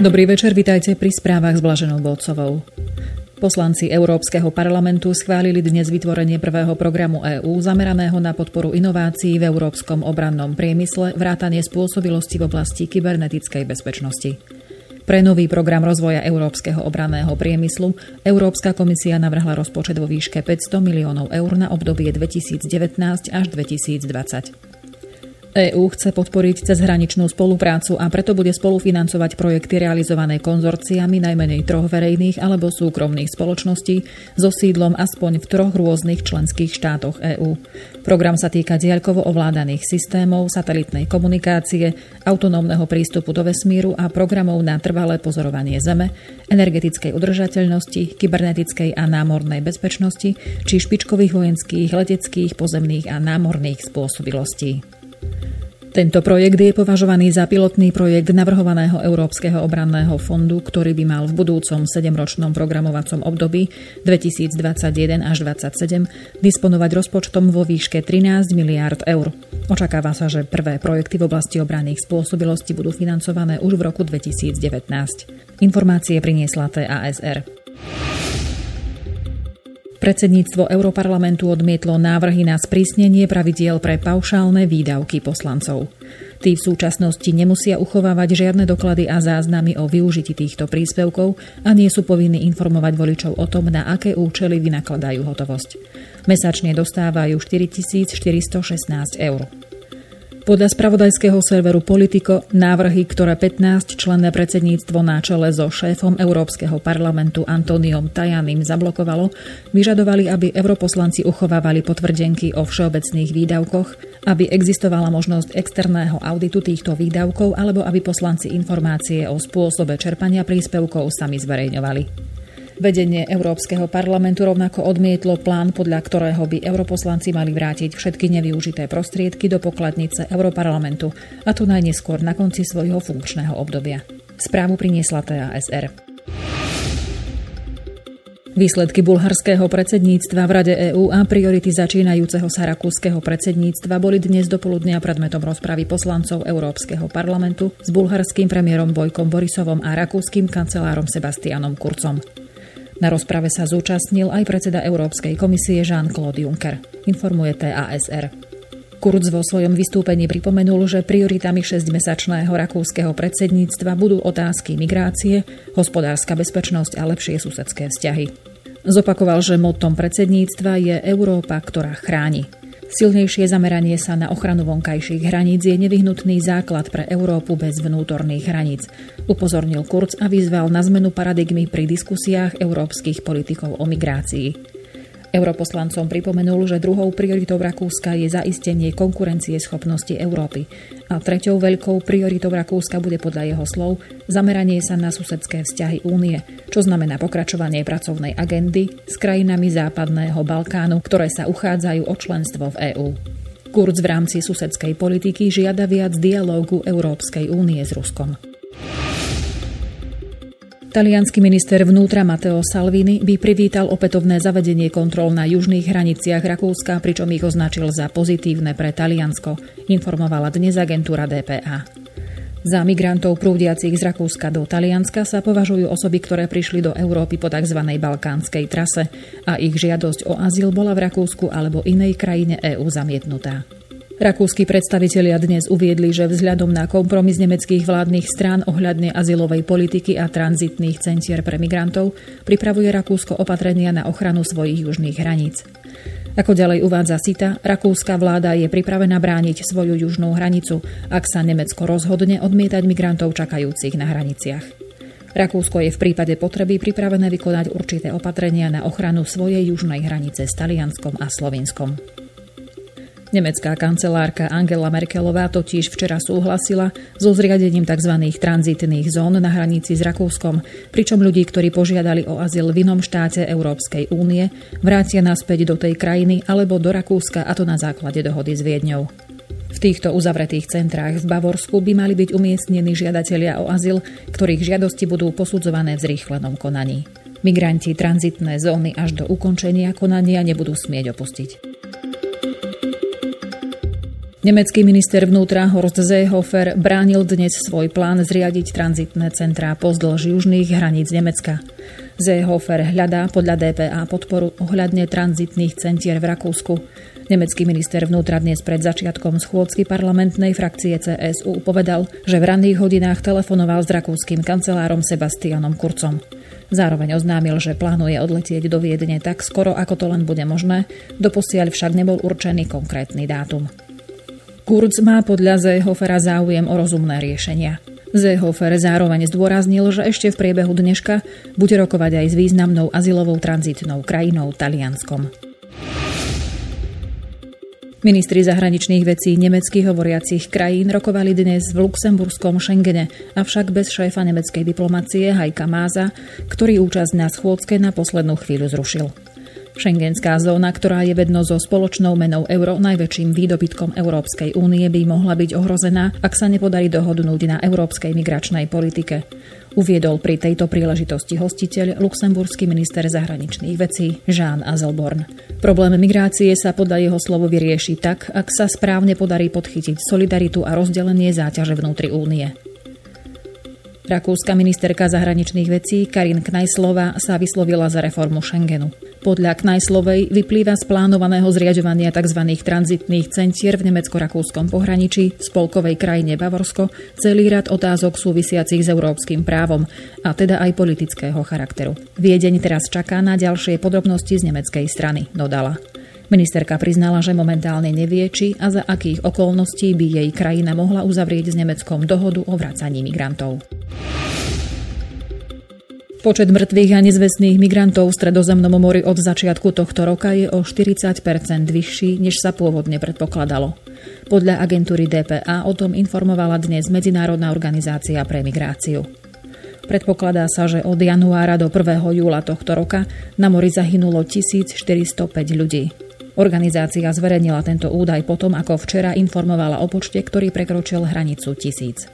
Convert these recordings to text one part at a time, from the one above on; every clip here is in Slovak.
Dobrý večer, vitajte pri správach s Blaženou Bolcovou. Poslanci Európskeho parlamentu schválili dnes vytvorenie prvého programu EÚ zameraného na podporu inovácií v európskom obrannom priemysle, vrátanie spôsobilosti v oblasti kybernetickej bezpečnosti. Pre nový program rozvoja európskeho obranného priemyslu Európska komisia navrhla rozpočet vo výške 500 miliónov eur na obdobie 2019 až 2020. EÚ chce podporiť cezhraničnú spoluprácu a preto bude spolufinancovať projekty realizované konzorciami najmenej troch verejných alebo súkromných spoločností so sídlom aspoň v troch rôznych členských štátoch EÚ. Program sa týka diaľkovo ovládaných systémov, satelitnej komunikácie, autonómneho prístupu do vesmíru a programov na trvalé pozorovanie Zeme, energetickej udržateľnosti, kybernetickej a námornej bezpečnosti či špičkových vojenských, leteckých, pozemných a námorných spôsobilostí. Tento projekt je považovaný za pilotný projekt navrhovaného Európskeho obranného fondu, ktorý by mal v budúcom 7-ročnom programovacom období 2021 až 2027 disponovať rozpočtom vo výške 13 miliárd eur. Očakáva sa, že prvé projekty v oblasti obranných spôsobilostí budú financované už v roku 2019. Informácie priniesla TASR. Predsedníctvo Europarlamentu odmietlo návrhy na sprísnenie pravidiel pre paušálne výdavky poslancov. Tí v súčasnosti nemusia uchovávať žiadne doklady a záznamy o využití týchto príspevkov a nie sú povinní informovať voličov o tom, na aké účely vynakladajú hotovosť. Mesačne dostávajú 4416 eur. Podľa spravodajského serveru Politico návrhy, ktoré 15 členné predsedníctvo na čele so šéfom Európskeho parlamentu Antoniom Tajaným zablokovalo, vyžadovali, aby europoslanci uchovávali potvrdenky o všeobecných výdavkoch, aby existovala možnosť externého auditu týchto výdavkov alebo aby poslanci informácie o spôsobe čerpania príspevkov sami zverejňovali. Vedenie Európskeho parlamentu rovnako odmietlo plán, podľa ktorého by europoslanci mali vrátiť všetky nevyužité prostriedky do pokladnice Európarlamentu, a to najneskôr na konci svojho funkčného obdobia. Správu priniesla TASR. Výsledky bulharského predsedníctva v Rade EÚ a priority začínajúceho sa rakúskeho predsedníctva boli dnes dopoludnia predmetom rozpravy poslancov Európskeho parlamentu s bulharským premiérom Bojkom Borisovom a rakúskym kancelárom Sebastianom Kurcom. Na rozprave sa zúčastnil aj predseda Európskej komisie Jean-Claude Juncker, informuje TASR. Kurz vo svojom vystúpení pripomenul, že prioritami 6-mesačného rakúskeho predsedníctva budú otázky migrácie, hospodárska bezpečnosť a lepšie susedské vzťahy. Zopakoval, že motom predsedníctva je Európa, ktorá chráni. Silnejšie zameranie sa na ochranu vonkajších hraníc je nevyhnutný základ pre Európu bez vnútorných hraníc, upozornil Kurz a vyzval na zmenu paradigmy pri diskusiách európskych politikov o migrácii. Europoslancom pripomenul, že druhou prioritou Rakúska je zaistenie konkurencie schopnosti Európy a treťou veľkou prioritou Rakúska bude podľa jeho slov zameranie sa na susedské vzťahy únie, čo znamená pokračovanie pracovnej agendy s krajinami západného Balkánu, ktoré sa uchádzajú o členstvo v EÚ. Kurz v rámci susedskej politiky žiada viac dialógu Európskej únie s Ruskom. Talianský minister vnútra Matteo Salvini by privítal opätovné zavedenie kontrol na južných hraniciach Rakúska, pričom ich označil za pozitívne pre Taliansko, informovala dnes agentúra DPA. Za migrantov prúdiacich z Rakúska do Talianska sa považujú osoby, ktoré prišli do Európy po tzv. balkánskej trase a ich žiadosť o azyl bola v Rakúsku alebo inej krajine EÚ zamietnutá. Rakúsky predstavitelia dnes uviedli, že vzhľadom na kompromis nemeckých vládnych strán ohľadne azylovej politiky a tranzitných centier pre migrantov pripravuje Rakúsko opatrenia na ochranu svojich južných hraníc. Ako ďalej uvádza Sita, rakúska vláda je pripravená brániť svoju južnú hranicu, ak sa Nemecko rozhodne odmietať migrantov čakajúcich na hraniciach. Rakúsko je v prípade potreby pripravené vykonať určité opatrenia na ochranu svojej južnej hranice s Talianskom a Slovinskom. Nemecká kancelárka Angela Merkelová totiž včera súhlasila so zriadením tzv. tranzitných zón na hranici s Rakúskom, pričom ľudí, ktorí požiadali o azyl v inom štáte Európskej únie, vrátia naspäť do tej krajiny alebo do Rakúska a to na základe dohody s Viedňou. V týchto uzavretých centrách v Bavorsku by mali byť umiestnení žiadatelia o azyl, ktorých žiadosti budú posudzované v zrýchlenom konaní. Migranti tranzitné zóny až do ukončenia konania nebudú smieť opustiť. Nemecký minister vnútra Horst Seehofer bránil dnes svoj plán zriadiť tranzitné centrá pozdĺž južných hraníc Nemecka. Seehofer hľadá podľa DPA podporu ohľadne tranzitných centier v Rakúsku. Nemecký minister vnútra dnes pred začiatkom schôdzky parlamentnej frakcie CSU povedal, že v ranných hodinách telefonoval s rakúskym kancelárom Sebastianom Kurcom. Zároveň oznámil, že plánuje odletieť do Viedne tak skoro, ako to len bude možné, doposiaľ však nebol určený konkrétny dátum. Kurz má podľa Zehofera záujem o rozumné riešenia. Zehofer zároveň zdôraznil, že ešte v priebehu dneška bude rokovať aj s významnou azylovou tranzitnou krajinou Talianskom. Ministri zahraničných vecí nemeckých hovoriacich krajín rokovali dnes v luxemburskom Schengene, avšak bez šéfa nemeckej diplomacie Hajka Máza, ktorý účasť na schôdzke na poslednú chvíľu zrušil. Schengenská zóna, ktorá je vedno so spoločnou menou euro najväčším výdobytkom Európskej únie, by mohla byť ohrozená, ak sa nepodarí dohodnúť na európskej migračnej politike. Uviedol pri tejto príležitosti hostiteľ luxemburský minister zahraničných vecí Jean Azelborn. Problém migrácie sa podľa jeho slovo vyrieši tak, ak sa správne podarí podchytiť solidaritu a rozdelenie záťaže vnútri únie. Rakúska ministerka zahraničných vecí Karin Knajslova sa vyslovila za reformu Schengenu. Podľa Knajslovej vyplýva z plánovaného zriadovania tzv. tranzitných centier v nemecko-rakúskom pohraničí v spolkovej krajine Bavorsko celý rad otázok súvisiacich s európskym právom, a teda aj politického charakteru. Viedeň teraz čaká na ďalšie podrobnosti z nemeckej strany, dodala. Ministerka priznala, že momentálne nevie, či a za akých okolností by jej krajina mohla uzavrieť s Nemeckom dohodu o vracaní migrantov. Počet mŕtvych a nezvestných migrantov v Stredozemnom mori od začiatku tohto roka je o 40% vyšší, než sa pôvodne predpokladalo. Podľa agentúry DPA o tom informovala dnes Medzinárodná organizácia pre migráciu. Predpokladá sa, že od januára do 1. júla tohto roka na mori zahynulo 1405 ľudí. Organizácia zverejnila tento údaj potom, ako včera informovala o počte, ktorý prekročil hranicu tisíc.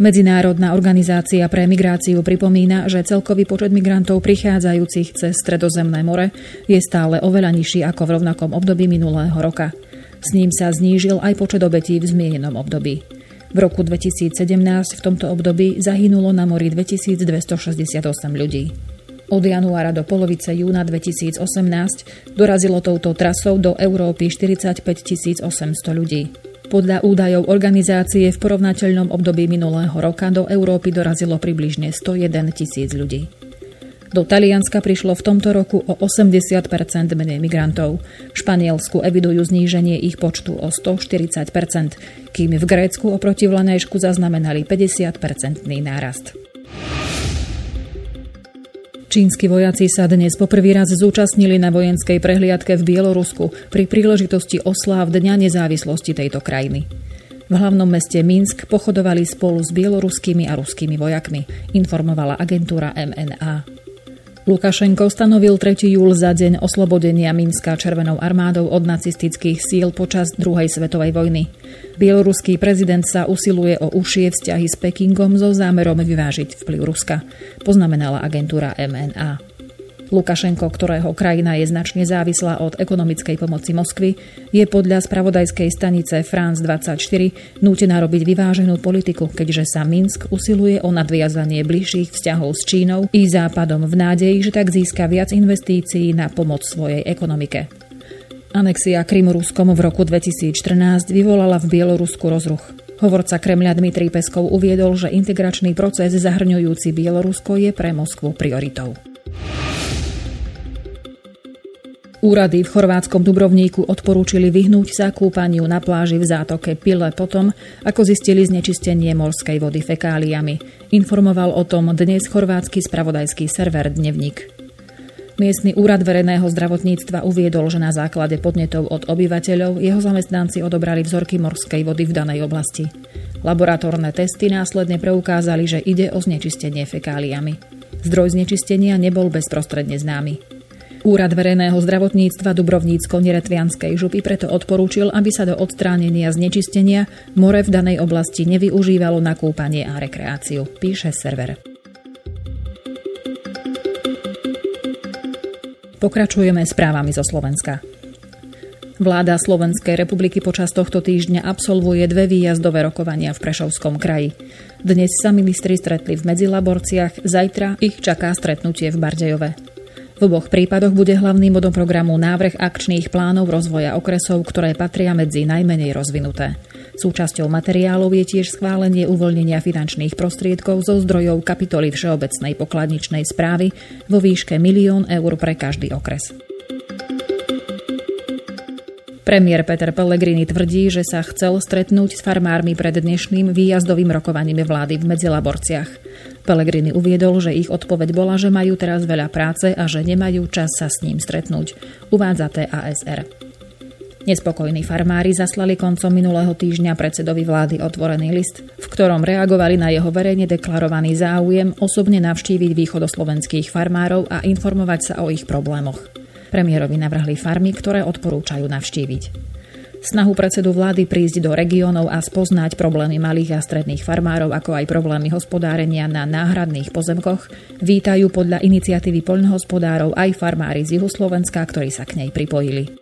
Medzinárodná organizácia pre migráciu pripomína, že celkový počet migrantov prichádzajúcich cez Stredozemné more je stále oveľa nižší ako v rovnakom období minulého roka. S ním sa znížil aj počet obetí v zmienenom období. V roku 2017 v tomto období zahynulo na mori 2268 ľudí. Od januára do polovice júna 2018 dorazilo touto trasou do Európy 45 800 ľudí. Podľa údajov organizácie v porovnateľnom období minulého roka do Európy dorazilo približne 101 tisíc ľudí. Do Talianska prišlo v tomto roku o 80 menej migrantov. V Španielsku evidujú zníženie ich počtu o 140% kým v Grécku oproti Vlanejšku zaznamenali 50-percentný nárast. Čínsky vojaci sa dnes poprvý raz zúčastnili na vojenskej prehliadke v Bielorusku pri príležitosti osláv Dňa nezávislosti tejto krajiny. V hlavnom meste Minsk pochodovali spolu s bieloruskými a ruskými vojakmi, informovala agentúra MNA. Lukašenko stanovil 3. júl za deň oslobodenia Minska Červenou armádou od nacistických síl počas druhej svetovej vojny. Bieloruský prezident sa usiluje o užšie vzťahy s Pekingom so zámerom vyvážiť vplyv Ruska, poznamenala agentúra MNA. Lukašenko, ktorého krajina je značne závislá od ekonomickej pomoci Moskvy, je podľa spravodajskej stanice France 24 nútená robiť vyváženú politiku, keďže sa Minsk usiluje o nadviazanie bližších vzťahov s Čínou i Západom v nádeji, že tak získa viac investícií na pomoc svojej ekonomike. Anexia Krymu Ruskom v roku 2014 vyvolala v Bielorusku rozruch. Hovorca Kremľa Dmitrij Peskov uviedol, že integračný proces zahrňujúci Bielorusko je pre Moskvu prioritou. Úrady v chorvátskom Dubrovníku odporúčili vyhnúť sa kúpaniu na pláži v zátoke Pile potom, ako zistili znečistenie morskej vody fekáliami. Informoval o tom dnes chorvátsky spravodajský server Dnevník. Miestny úrad verejného zdravotníctva uviedol, že na základe podnetov od obyvateľov jeho zamestnanci odobrali vzorky morskej vody v danej oblasti. Laboratórne testy následne preukázali, že ide o znečistenie fekáliami. Zdroj znečistenia nebol bezprostredne známy. Úrad verejného zdravotníctva Dubrovnícko-Neretvianskej župy preto odporúčil, aby sa do odstránenia znečistenia more v danej oblasti nevyužívalo na kúpanie a rekreáciu, píše server. Pokračujeme správami zo Slovenska. Vláda Slovenskej republiky počas tohto týždňa absolvuje dve výjazdové rokovania v Prešovskom kraji. Dnes sa ministri stretli v Medzilaborciach, zajtra ich čaká stretnutie v Bardejove. V oboch prípadoch bude hlavným bodom programu návrh akčných plánov rozvoja okresov, ktoré patria medzi najmenej rozvinuté. Súčasťou materiálov je tiež schválenie uvoľnenia finančných prostriedkov zo zdrojov kapitoly Všeobecnej pokladničnej správy vo výške milión eur pre každý okres. Premiér Peter Pellegrini tvrdí, že sa chcel stretnúť s farmármi pred dnešným výjazdovým rokovaním vlády v Medzilaborciach. Pellegrini uviedol, že ich odpoveď bola, že majú teraz veľa práce a že nemajú čas sa s ním stretnúť. Uvádza TASR. Nespokojní farmári zaslali koncom minulého týždňa predsedovi vlády otvorený list, v ktorom reagovali na jeho verejne deklarovaný záujem osobne navštíviť východoslovenských farmárov a informovať sa o ich problémoch. Premiérovi navrhli farmy, ktoré odporúčajú navštíviť. Snahu predsedu vlády prísť do regiónov a spoznať problémy malých a stredných farmárov, ako aj problémy hospodárenia na náhradných pozemkoch, vítajú podľa iniciatívy poľnohospodárov aj farmári z Juhoslovenska, ktorí sa k nej pripojili.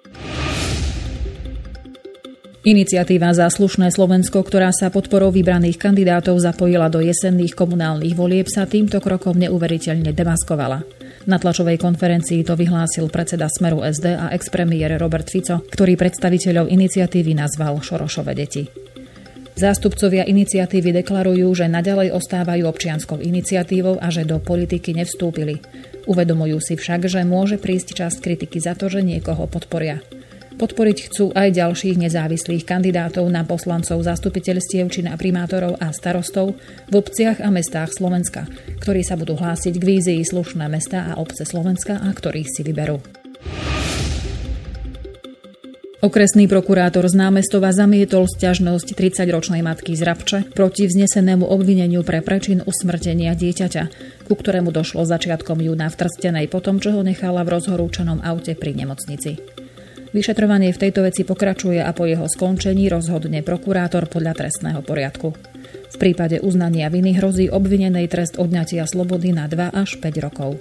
Iniciatíva Záslušné Slovensko, ktorá sa podporou vybraných kandidátov zapojila do jesenných komunálnych volieb, sa týmto krokom neuveriteľne demaskovala. Na tlačovej konferencii to vyhlásil predseda Smeru SD a expremiér Robert Fico, ktorý predstaviteľov iniciatívy nazval Šorošové deti. Zástupcovia iniciatívy deklarujú, že naďalej ostávajú občianskou iniciatívou a že do politiky nevstúpili. Uvedomujú si však, že môže prísť čas kritiky za to, že niekoho podporia. Podporiť chcú aj ďalších nezávislých kandidátov na poslancov zastupiteľstiev či na primátorov a starostov v obciach a mestách Slovenska, ktorí sa budú hlásiť k vízii slušné mesta a obce Slovenska a ktorých si vyberú. Okresný prokurátor z námestova zamietol sťažnosť 30-ročnej matky z Rabče proti vznesenému obvineniu pre prečin usmrtenia dieťaťa, ku ktorému došlo začiatkom júna v Trstenej potom, čo ho nechala v rozhorúčanom aute pri nemocnici. Vyšetrovanie v tejto veci pokračuje a po jeho skončení rozhodne prokurátor podľa trestného poriadku. V prípade uznania viny hrozí obvinenej trest odňatia slobody na 2 až 5 rokov.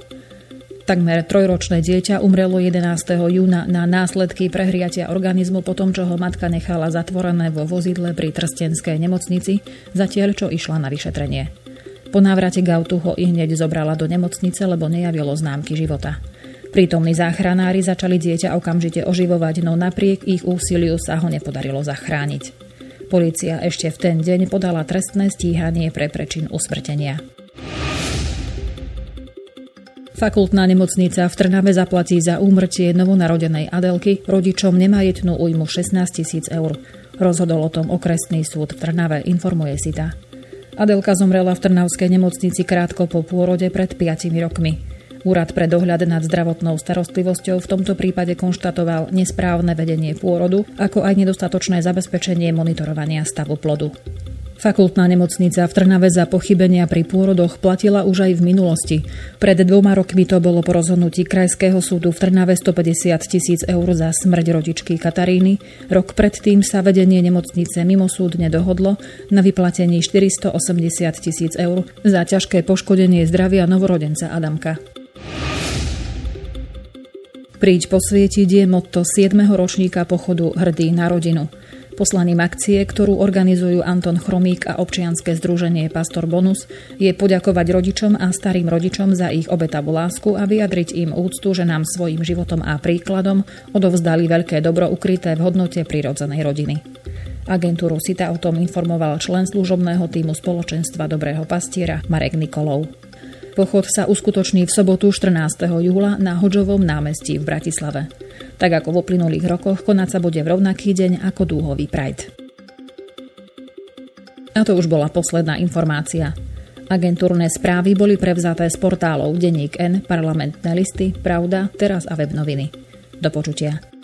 Takmer trojročné dieťa umrelo 11. júna na následky prehriatia organizmu po tom, čo ho matka nechala zatvorené vo vozidle pri Trstenskej nemocnici, zatiaľ čo išla na vyšetrenie. Po návrate k autu ho i hneď zobrala do nemocnice, lebo nejavilo známky života. Prítomní záchranári začali dieťa okamžite oživovať, no napriek ich úsiliu sa ho nepodarilo zachrániť. Polícia ešte v ten deň podala trestné stíhanie pre prečin usmrtenia. Fakultná nemocnica v Trnave zaplatí za úmrtie novonarodenej Adelky rodičom nemajetnú újmu 16 tisíc eur. Rozhodol o tom okresný súd v Trnave, informuje Sita. Adelka zomrela v Trnavskej nemocnici krátko po pôrode pred 5 rokmi. Úrad pre dohľad nad zdravotnou starostlivosťou v tomto prípade konštatoval nesprávne vedenie pôrodu, ako aj nedostatočné zabezpečenie monitorovania stavu plodu. Fakultná nemocnica v Trnave za pochybenia pri pôrodoch platila už aj v minulosti. Pred dvoma rokmi to bolo po rozhodnutí Krajského súdu v Trnave 150 tisíc eur za smrť rodičky Kataríny. Rok predtým sa vedenie nemocnice mimosúdne dohodlo na vyplatení 480 tisíc eur za ťažké poškodenie zdravia novorodenca Adamka. Príď posvietiť je motto 7. ročníka pochodu Hrdý na rodinu. Poslaním akcie, ktorú organizujú Anton Chromík a občianske združenie Pastor Bonus, je poďakovať rodičom a starým rodičom za ich obetavú lásku a vyjadriť im úctu, že nám svojim životom a príkladom odovzdali veľké dobro ukryté v hodnote prirodzenej rodiny. Agentúru SITA o tom informoval člen služobného týmu spoločenstva Dobrého pastiera Marek Nikolov. Pochod sa uskutoční v sobotu 14. júla na Hodžovom námestí v Bratislave. Tak ako v uplynulých rokoch, konať sa bude v rovnaký deň ako dúhový Pride. A to už bola posledná informácia. Agentúrne správy boli prevzaté z portálov Denník N, parlamentné listy, Pravda, Teraz a web noviny. Do počutia.